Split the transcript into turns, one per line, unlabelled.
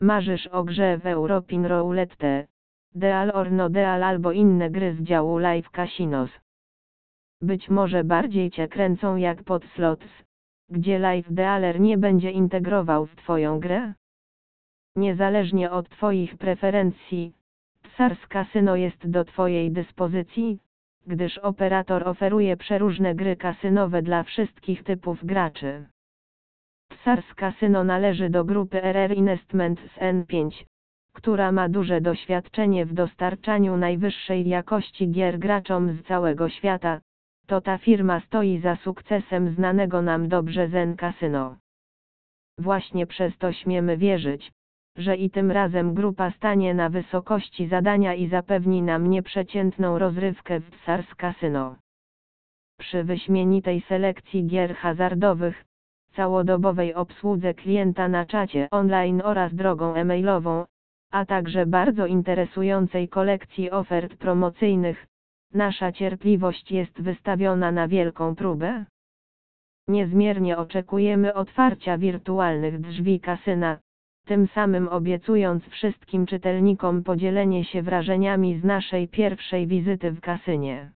Marzysz o grze w Europin Roulette, Deal or No Deal albo inne gry z działu Live Casinos. Być może bardziej Cię kręcą jak pod slots, gdzie Live Dealer nie będzie integrował w Twoją grę? Niezależnie od Twoich preferencji, Tsars Casino jest do Twojej dyspozycji, gdyż operator oferuje przeróżne gry kasynowe dla wszystkich typów graczy. Tsars Casino należy do grupy RR Investments N5, która ma duże doświadczenie w dostarczaniu najwyższej jakości gier graczom z całego świata. To ta firma stoi za sukcesem znanego nam dobrze Zen Casino. Właśnie przez to śmiemy wierzyć, że i tym razem grupa stanie na wysokości zadania i zapewni nam nieprzeciętną rozrywkę w Tsars Casino. Przy wyśmienitej selekcji gier hazardowych, całodobowej obsłudze klienta na czacie online oraz drogą e-mailową, a także bardzo interesującej kolekcji ofert promocyjnych, nasza cierpliwość jest wystawiona na wielką próbę. Niezmiernie oczekujemy otwarcia wirtualnych drzwi kasyna, tym samym obiecując wszystkim czytelnikom podzielenie się wrażeniami z naszej pierwszej wizyty w kasynie.